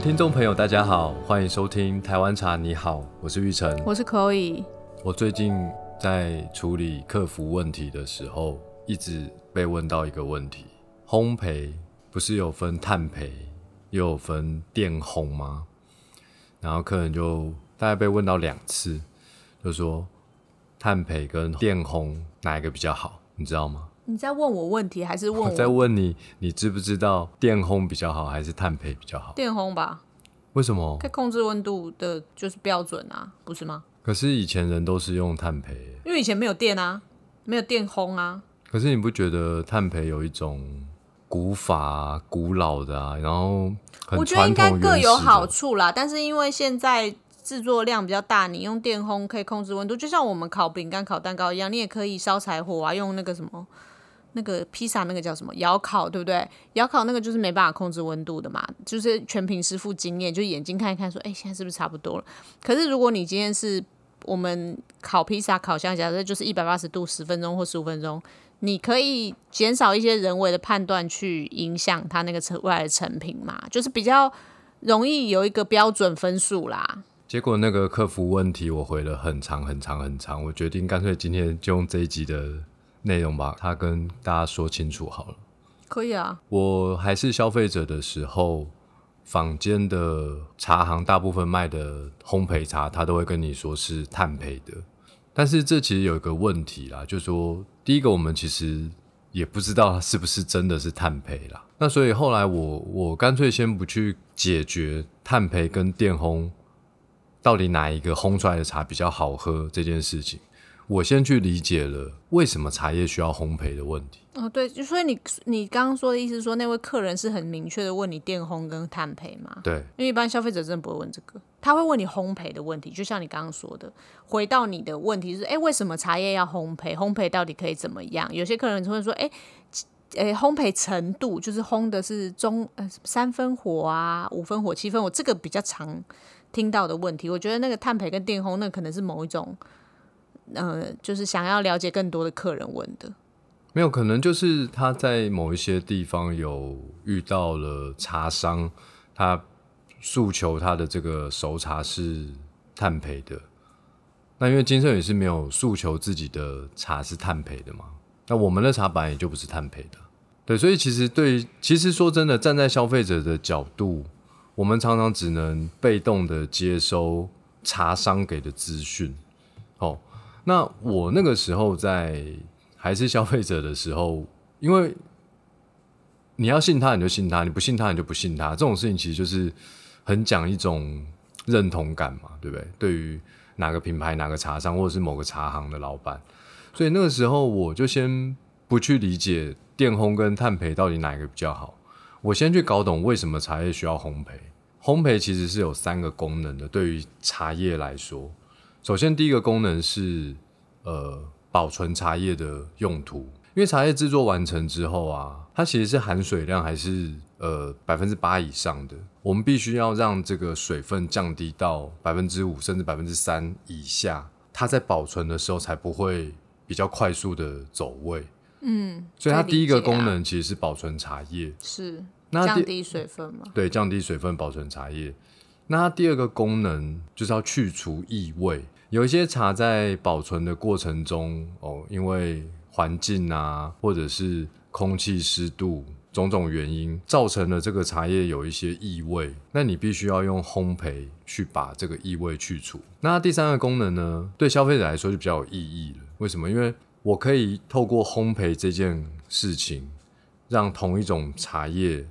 位听众朋友，大家好，欢迎收听台湾茶。你好，我是玉成，我是可以。我最近在处理客服问题的时候，一直被问到一个问题：烘焙不是有分炭焙，又有分电烘吗？然后客人就大概被问到两次，就说炭焙跟电烘哪一个比较好？你知道吗？你在问我问题，还是问我？在问你，你知不知道电烘比较好，还是炭焙比较好？电烘吧。为什么？可以控制温度的，就是标准啊，不是吗？可是以前人都是用炭焙，因为以前没有电啊，没有电烘啊。可是你不觉得炭焙有一种古法、古老的啊？然后我觉得应该各有好处啦。但是因为现在制作量比较大，你用电烘可以控制温度，就像我们烤饼干、烤蛋糕一样，你也可以烧柴火啊，用那个什么。那个披萨那个叫什么？窑烤对不对？窑烤那个就是没办法控制温度的嘛，就是全凭师傅经验，就眼睛看一看，说，哎，现在是不是差不多了？可是如果你今天是我们烤披萨烤箱，假设就是一百八十度十分钟或十五分钟，你可以减少一些人为的判断去影响它那个成未来的成品嘛，就是比较容易有一个标准分数啦。结果那个客服问题我回了很长很长很长，我决定干脆今天就用这一集的。内容吧，他跟大家说清楚好了。可以啊。我还是消费者的时候，坊间的茶行大部分卖的烘焙茶，他都会跟你说是碳焙的。但是这其实有一个问题啦，就是说，第一个我们其实也不知道是不是真的是碳焙啦。那所以后来我我干脆先不去解决碳焙跟电烘到底哪一个烘出来的茶比较好喝这件事情。我先去理解了为什么茶叶需要烘焙的问题。哦，对，所以你你刚刚说的意思是说，那位客人是很明确的问你电烘跟炭焙吗？对，因为一般消费者真的不会问这个，他会问你烘焙的问题。就像你刚刚说的，回到你的问题是，哎，为什么茶叶要烘焙？烘焙到底可以怎么样？有些客人就会说，哎，诶，烘焙程度就是烘的是中呃三分火啊，五分火、七分火，这个比较常听到的问题。我觉得那个炭焙跟电烘，那可能是某一种。呃，就是想要了解更多的客人问的，没有可能就是他在某一些地方有遇到了茶商，他诉求他的这个熟茶是碳焙的，那因为金盛也是没有诉求自己的茶是碳焙的嘛，那我们的茶板也就不是碳焙的，对，所以其实对，其实说真的，站在消费者的角度，我们常常只能被动的接收茶商给的资讯，那我那个时候在还是消费者的时候，因为你要信他你就信他，你不信他你就不信他，这种事情其实就是很讲一种认同感嘛，对不对？对于哪个品牌、哪个茶商或者是某个茶行的老板，所以那个时候我就先不去理解电烘跟碳焙到底哪一个比较好，我先去搞懂为什么茶叶需要烘焙。烘焙其实是有三个功能的，对于茶叶来说。首先，第一个功能是呃保存茶叶的用途，因为茶叶制作完成之后啊，它其实是含水量还是呃百分之八以上的，我们必须要让这个水分降低到百分之五甚至百分之三以下，它在保存的时候才不会比较快速的走味。嗯，所以它第一个功能其实是保存茶叶，是那降低水分嘛？对，降低水分保存茶叶。那它第二个功能就是要去除异味。有一些茶在保存的过程中，哦，因为环境啊，或者是空气湿度种种原因，造成了这个茶叶有一些异味。那你必须要用烘焙去把这个异味去除。那第三个功能呢，对消费者来说就比较有意义了。为什么？因为我可以透过烘焙这件事情，让同一种茶叶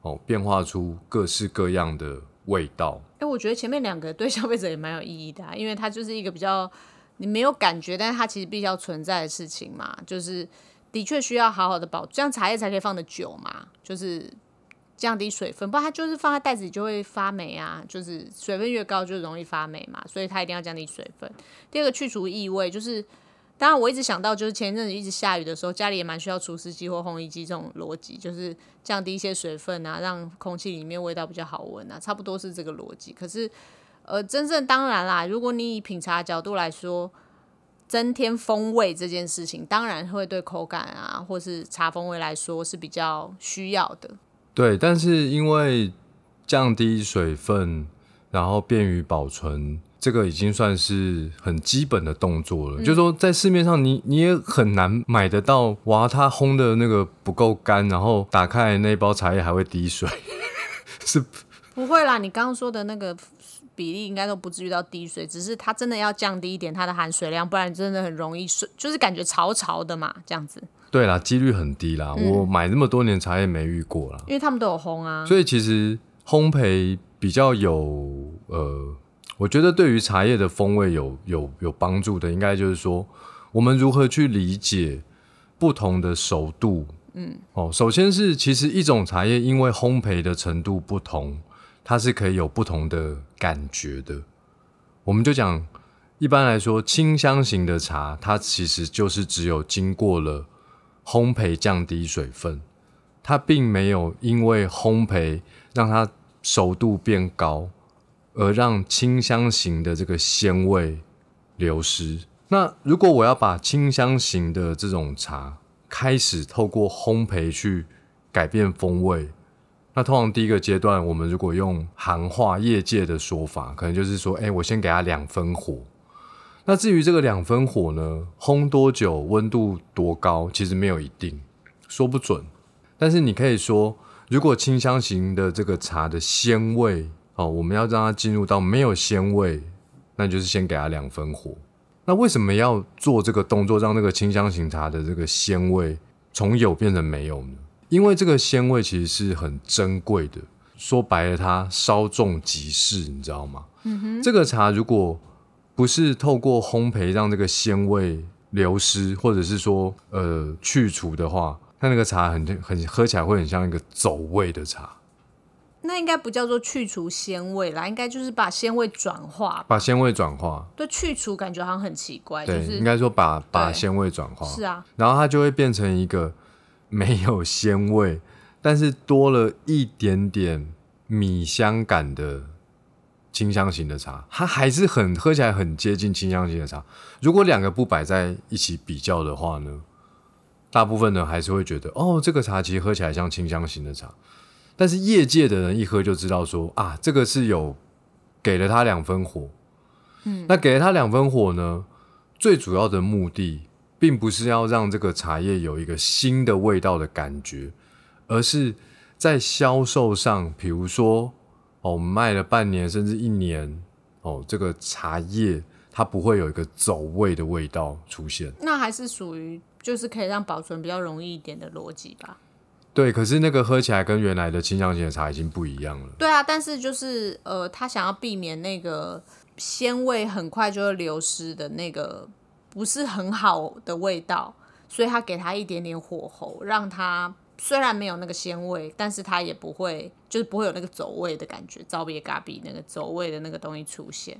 哦变化出各式各样的。味道，哎，我觉得前面两个对消费者也蛮有意义的，因为它就是一个比较你没有感觉，但是它其实必须要存在的事情嘛，就是的确需要好好的保，这样茶叶才可以放的久嘛，就是降低水分，不然它就是放在袋子里就会发霉啊，就是水分越高就容易发霉嘛，所以它一定要降低水分。第二个去除异味，就是。当然，我一直想到就是前一阵子一直下雨的时候，家里也蛮需要除湿机或烘衣机这种逻辑，就是降低一些水分啊，让空气里面味道比较好闻啊，差不多是这个逻辑。可是，呃，真正当然啦，如果你以品茶角度来说，增添风味这件事情，当然会对口感啊，或是茶风味来说是比较需要的。对，但是因为降低水分，然后便于保存，这个已经算是很基本的动作了。就是说，在市面上你你也很难买得到，哇，它烘的那个不够干，然后打开来那包茶叶还会滴水，是不会啦，你刚刚说的那个比例应该都不至于到滴水，只是它真的要降低一点它的含水量，不然真的很容易水，就是感觉潮潮的嘛，这样子。对啦，几率很低啦。我买那么多年茶叶没遇过啦，因为他们都有烘啊。所以其实烘焙比较有呃，我觉得对于茶叶的风味有有有帮助的，应该就是说我们如何去理解不同的熟度。嗯，哦，首先是其实一种茶叶因为烘焙的程度不同，它是可以有不同的感觉的。我们就讲一般来说，清香型的茶，它其实就是只有经过了。烘焙降低水分，它并没有因为烘焙让它熟度变高，而让清香型的这个鲜味流失。那如果我要把清香型的这种茶开始透过烘焙去改变风味，那通常第一个阶段，我们如果用行话业界的说法，可能就是说，哎，我先给它两分火。那至于这个两分火呢，烘多久、温度多高，其实没有一定，说不准。但是你可以说，如果清香型的这个茶的鲜味哦，我们要让它进入到没有鲜味，那就是先给它两分火。那为什么要做这个动作，让那个清香型茶的这个鲜味从有变成没有呢？因为这个鲜味其实是很珍贵的，说白了，它稍纵即逝，你知道吗？嗯哼，这个茶如果不是透过烘焙让这个鲜味流失，或者是说呃去除的话，它那个茶很很喝起来会很像一个走味的茶。那应该不叫做去除鲜味啦，应该就是把鲜味转化。把鲜味转化。对，去除感觉好像很奇怪。对，应该说把把鲜味转化。是啊。然后它就会变成一个没有鲜味，但是多了一点点米香感的。清香型的茶，它还是很喝起来很接近清香型的茶。如果两个不摆在一起比较的话呢，大部分人还是会觉得，哦，这个茶其实喝起来像清香型的茶。但是业界的人一喝就知道说，啊，这个是有给了他两分火。嗯，那给了他两分火呢，最主要的目的，并不是要让这个茶叶有一个新的味道的感觉，而是在销售上，比如说。哦，我们卖了半年甚至一年，哦，这个茶叶它不会有一个走味的味道出现。那还是属于就是可以让保存比较容易一点的逻辑吧。对，可是那个喝起来跟原来的清香型的茶已经不一样了。对啊，但是就是呃，他想要避免那个鲜味很快就会流失的那个不是很好的味道，所以他给他一点点火候，让它。虽然没有那个鲜味，但是它也不会，就是不会有那个走味的感觉，招别嘎比那个走味的那个东西出现，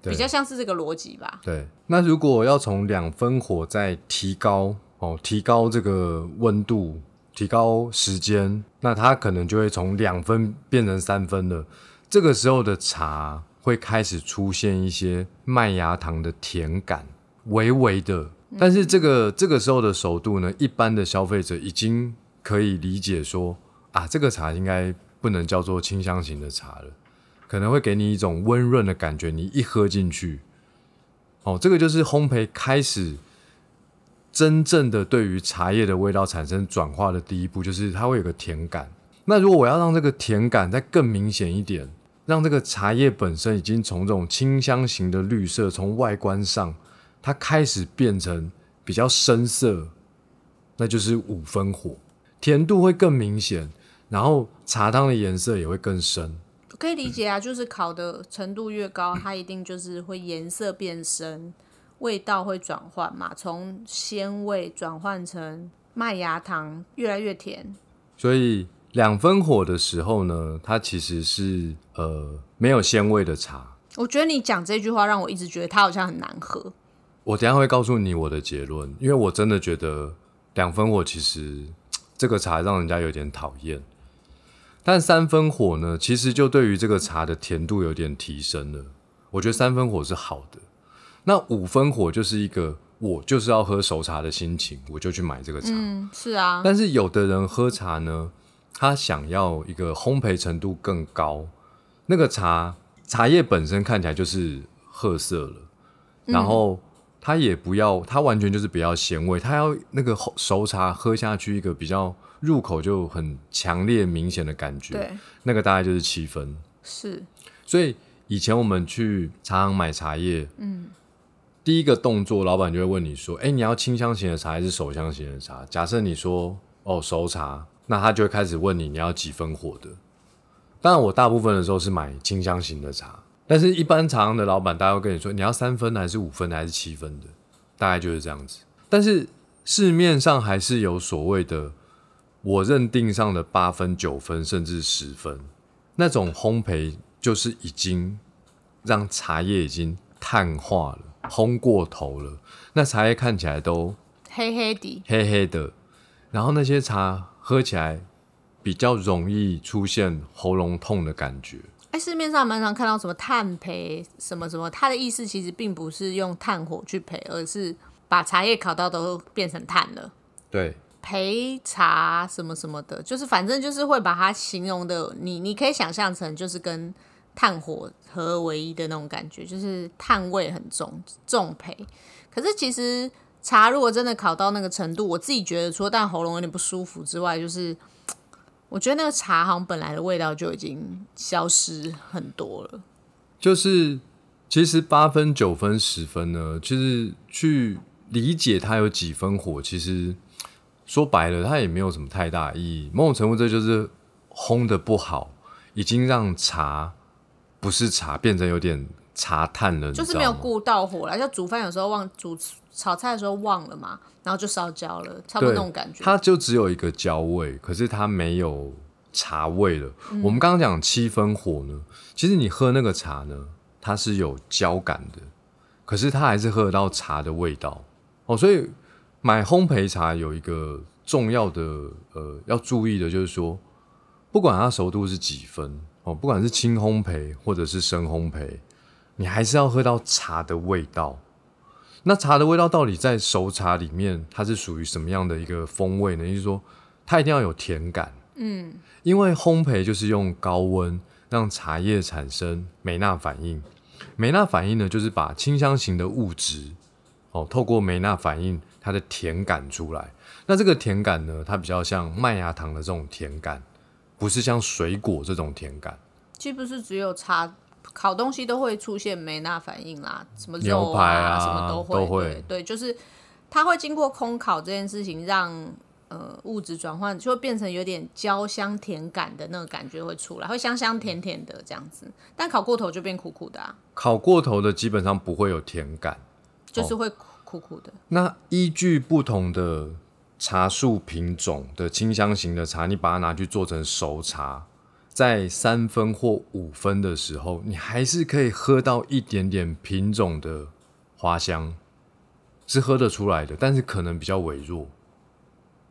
比较像是这个逻辑吧。对，那如果要从两分火再提高哦，提高这个温度，提高时间，那它可能就会从两分变成三分了。这个时候的茶会开始出现一些麦芽糖的甜感，微微的，但是这个这个时候的熟度呢，一般的消费者已经。可以理解说啊，这个茶应该不能叫做清香型的茶了，可能会给你一种温润的感觉。你一喝进去，哦，这个就是烘焙开始真正的对于茶叶的味道产生转化的第一步，就是它会有个甜感。那如果我要让这个甜感再更明显一点，让这个茶叶本身已经从这种清香型的绿色，从外观上它开始变成比较深色，那就是五分火。甜度会更明显，然后茶汤的颜色也会更深。可以理解啊，就是烤的程度越高，它一定就是会颜色变深，味道会转换嘛，从鲜味转换成麦芽糖，越来越甜。所以两分火的时候呢，它其实是呃没有鲜味的茶。我觉得你讲这句话让我一直觉得它好像很难喝。我等下会告诉你我的结论，因为我真的觉得两分火其实。这个茶让人家有点讨厌，但三分火呢，其实就对于这个茶的甜度有点提升了。我觉得三分火是好的。那五分火就是一个我就是要喝熟茶的心情，我就去买这个茶。嗯，是啊。但是有的人喝茶呢，他想要一个烘焙程度更高，那个茶茶叶本身看起来就是褐色了，然后他也不要，他完全就是不要咸味，他要那个熟茶喝下去一个比较入口就很强烈明显的感觉，对，那个大概就是七分。是，所以以前我们去茶行买茶叶，嗯，第一个动作，老板就会问你说：“哎、你要清香型的茶还是手香型的茶？”假设你说哦熟茶，那他就会开始问你你要几分火的。当然，我大部分的时候是买清香型的茶，但是一般茶行的老板，大家会跟你说你要三分的还是五分的还是七分的，大概就是这样子。但是市面上还是有所谓的我认定上的八分、九分甚至十分。那种烘焙就是已经让茶叶已经碳化了，烘过头了，那茶叶看起来都黑黑的，黑黑的，然后那些茶喝起来比较容易出现喉咙痛的感觉。哎，市面上蛮常看到什么炭焙什么什么，它的意思其实并不是用炭火去焙，而是把茶叶烤到都变成炭了。对，焙茶什么什么的，就是反正就是会把它形容的，你你可以想象成就是跟炭火合而为一的那种感觉，就是炭味很重重焙。可是其实茶如果真的烤到那个程度，我自己觉得除了但喉咙有点不舒服之外，就是我觉得那个茶好像本来的味道就已经消失很多了。就是其实八分、九分、十分呢，其实去理解它有几分火，其实说白了，它也没有什么太大意义。某种程度，这就是烘的不好，已经让茶不是茶，变成有点茶炭了，就是没有顾到火了，就煮饭有时候忘煮炒菜的时候忘了嘛，然后就烧焦了，差不多对那种感觉。它就只有一个焦味，可是它没有茶味了。嗯我们刚刚讲七分火呢，其实你喝那个茶呢，它是有焦感的，可是它还是喝得到茶的味道哦。所以买烘焙茶有一个重要的呃要注意的就是说，不管它熟度是几分哦，不管是轻烘焙或者是深烘焙，你还是要喝到茶的味道。那茶的味道到底在熟茶里面，它是属于什么样的一个风味呢？也就是说，它一定要有甜感。嗯，因为烘焙就是用高温让茶叶产生梅纳反应。梅纳反应呢，就是把清香型的物质哦，透过梅纳反应它的甜感出来。那这个甜感呢，它比较像麦芽糖的这种甜感，不是像水果这种甜感。其实不是只有茶烤东西都会出现梅纳反应啦，什么牛肉排啊什么都会，都会对对，就是它会经过空烤这件事情让。呃，物质转换就会变成有点焦香甜感的那个感觉会出来，会香香甜甜的这样子。但烤过头就变苦苦的啊，烤过头的基本上不会有甜感。就是会苦苦苦的。那依据不同的茶树品种的清香型的茶，你把它拿去做成熟茶，在三分或五分的时候，你还是可以喝到一点点品种的花香，是喝得出来的，但是可能比较微弱。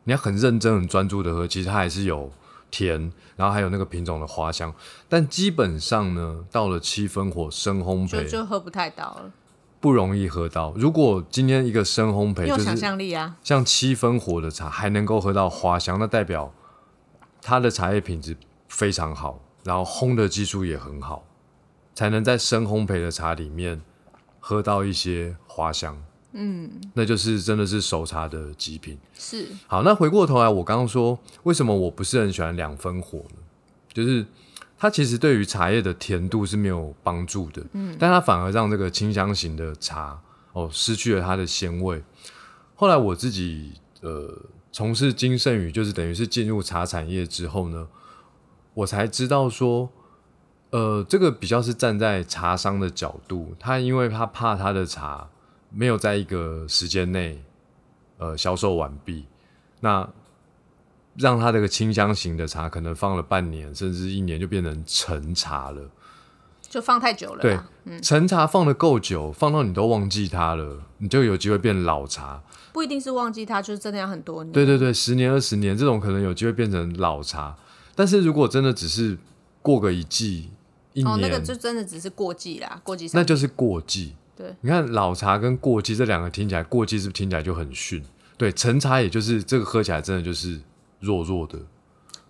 你要很认真、很专注的喝，其实它还是有甜，然后还有那个品种的花香，但基本上呢，到了七分火深烘就焙就喝不太到了，不容易喝到。如果今天一个深烘焙你有想就是象力啊。像七分火的茶还能够喝到花香，那代表它的茶叶品质非常好，然后烘的技术也很好，才能在深烘焙的茶里面喝到一些花香。嗯，那就是真的是熟茶的极品。是，好，那回过头来，我刚刚说为什么我不是很喜欢两分火呢？就是它其实对于茶叶的甜度是没有帮助的，嗯，但它反而让这个清香型的茶哦失去了它的鲜味。后来我自己呃从事金圣宇，就是等于是进入茶产业之后呢，我才知道说，呃，这个比较是站在茶商的角度，他因为他怕他的茶没有在一个时间内呃销售完毕，那让它这个清香型的茶可能放了半年甚至一年就变成陈茶了。就放太久了对啦。，陈茶放的够久，放到你都忘记它了，你就有机会变老茶。不一定是忘记它，就是真的要很多年。对对对，十年二十年这种可能有机会变成老茶，但是如果真的只是过个一季一哦，年，那个就真的只是过季啦，过季那就是过季。对，你看老茶跟过季这两个听起来，过季是不是听起来就很逊？对，陈茶也就是这个喝起来真的就是弱弱的。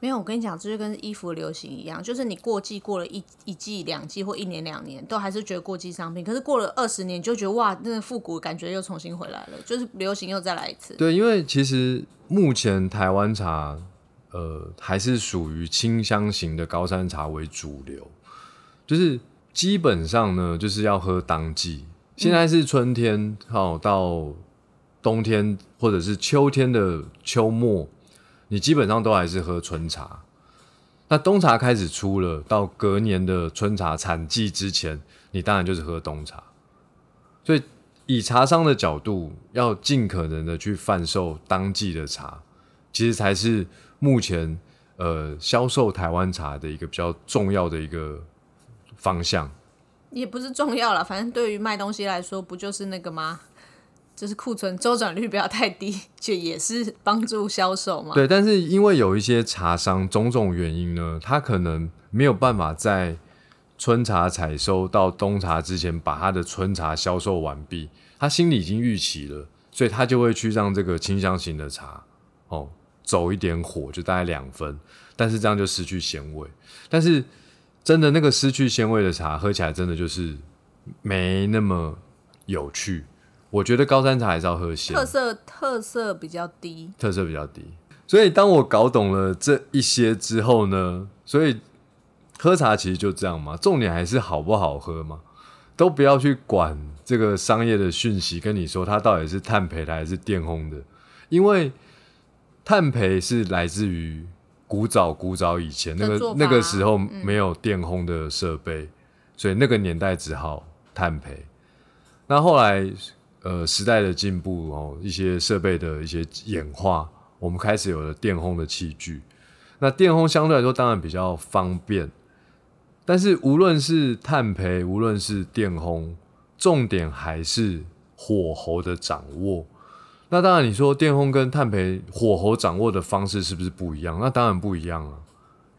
没有，我跟你讲，这就跟衣服流行一样，就是你过季过了一一季、两季或一年两年，都还是觉得过季商品，可是过了二十年，就觉得哇，那个复古感觉又重新回来了，就是流行又再来一次。对，因为其实目前台湾茶，呃，还是属于清香型的高山茶为主流，就是基本上呢，就是要喝当季。现在是春天，好到冬天或者是秋天的秋末。你基本上都还是喝春茶，那冬茶开始出了，到隔年的春茶产季之前，你当然就是喝冬茶。所以以茶商的角度，要尽可能的去贩售当季的茶，其实才是目前呃销售台湾茶的一个比较重要的一个方向。也不是重要了，反正对于卖东西来说，不就是那个吗？就是库存周转率不要太低，就也是帮助销售嘛。对，但是因为有一些茶商种种原因呢，他可能没有办法在春茶采收到冬茶之前把他的春茶销售完毕，他心里已经预期了，所以他就会去让这个清香型的茶哦走一点火，就大概两分，但是这样就失去鲜味。但是真的那个失去鲜味的茶，喝起来真的就是没那么有趣。我觉得高山茶还是要喝鲜，特色特色比较低，特色比较低。所以当我搞懂了这一些之后呢，所以喝茶其实就这样嘛，重点还是好不好喝嘛，都不要去管这个商业的讯息跟你说它到底是碳培的还是电烘的，因为碳培是来自于古早古早以前那个那个时候没有电烘的设备，所以那个年代只好碳培。那后来。呃，时代的进步哦，一些设备的一些演化，我们开始有了电烘的器具。那电烘相对来说当然比较方便，但是无论是碳培，无论是电烘，重点还是火候的掌握。那当然，你说电烘跟碳培火候掌握的方式是不是不一样？那当然不一样啊。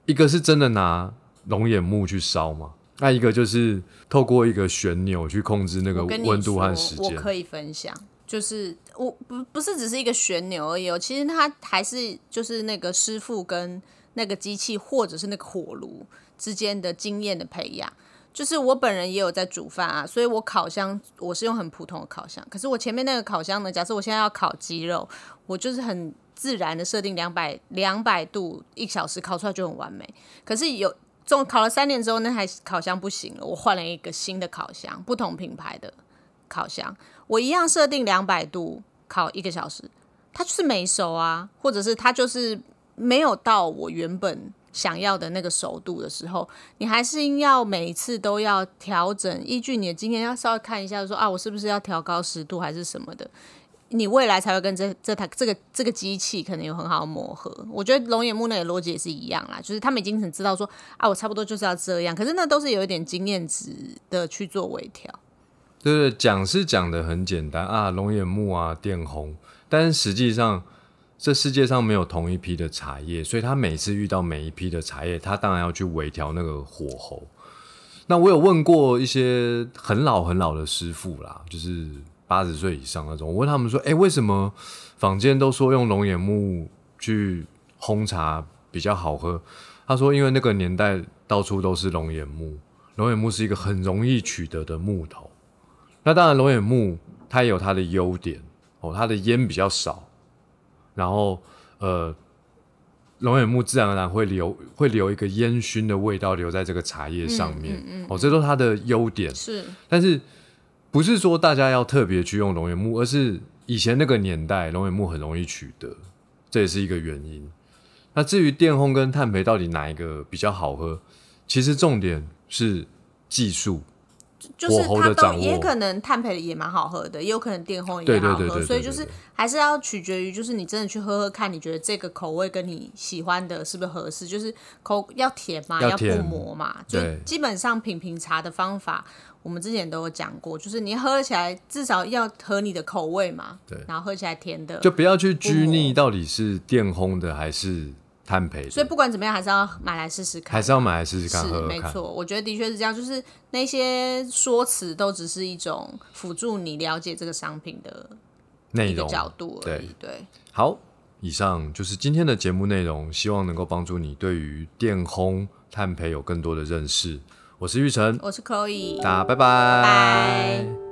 一个是真的拿龙眼木去烧嘛。那一个就是透过一个旋钮去控制那个温度和时间。我可以分享，就是我不不是只是一个旋钮而已哦，其实它还是就是那个师傅跟那个机器或者是那个火炉之间的经验的培养。就是我本人也有在煮饭啊，所以我烤箱我是用很普通的烤箱，可是我前面那个烤箱呢，假设我现在要烤鸡肉，我就是很自然的设定两百两百度一小时烤出来就很完美。可是有。中烤了三年之后，那台烤箱不行了，我换了一个新的烤箱，不同品牌的烤箱，我一样设定两百度烤一个小时，它就是没熟啊，或者是它就是没有到我原本想要的那个熟度的时候，你还是要每一次都要调整，依据你的经验要稍微看一下，说啊，我是不是要调高十度还是什么的。你未来才会跟这这台这个这个机器可能有很好的磨合。我觉得龙眼木那个逻辑也是一样啦，就是他们已经很知道说啊，我差不多就是要这样。可是那都是有一点经验值的去做微调。对对，讲是讲的很简单啊，龙眼木啊，电红，但是实际上这世界上没有同一批的茶叶，所以他每次遇到每一批的茶叶，他当然要去微调那个火候。那我有问过一些很老很老的师傅啦，就是。八十岁以上那种，我问他们说：“哎，为什么坊间都说用龙眼木去烘茶比较好喝？”他说：“因为那个年代到处都是龙眼木，龙眼木是一个很容易取得的木头。那当然，龙眼木它也有它的优点哦，它的烟比较少，然后呃，龙眼木自然而然会留会留一个烟熏的味道留在这个茶叶上面哦，这都是它的优点。是，但是。”不是说大家要特别去用龙眼木，而是以前那个年代龙眼木很容易取得，这也是一个原因。那至于电烘跟碳培到底哪一个比较好喝，其实重点是技术。就是它都也可能碳培的也蛮好喝的，也有可能电烘也蛮好喝，所以就是还是要取决于，就是你真的去喝喝看，你觉得这个口味跟你喜欢的是不是合适？就是口要甜嘛，要不磨嘛，就基本上品评茶的方法，我们之前都有讲过，就是你喝起来至少要合你的口味嘛，对，然后喝起来甜的，就不要去拘泥到底是电烘的还是。碳培，所以不管怎么样，还是要买来试试看。还是要买来试试看，是没错。我觉得的确是这样，就是那些说辞都只是一种辅助你了解这个商品的内容角度而已。对，好，以上就是今天的节目内容，希望能够帮助你对于电烘碳培有更多的认识。我是玉成，我是 Chloe，大家拜拜。拜。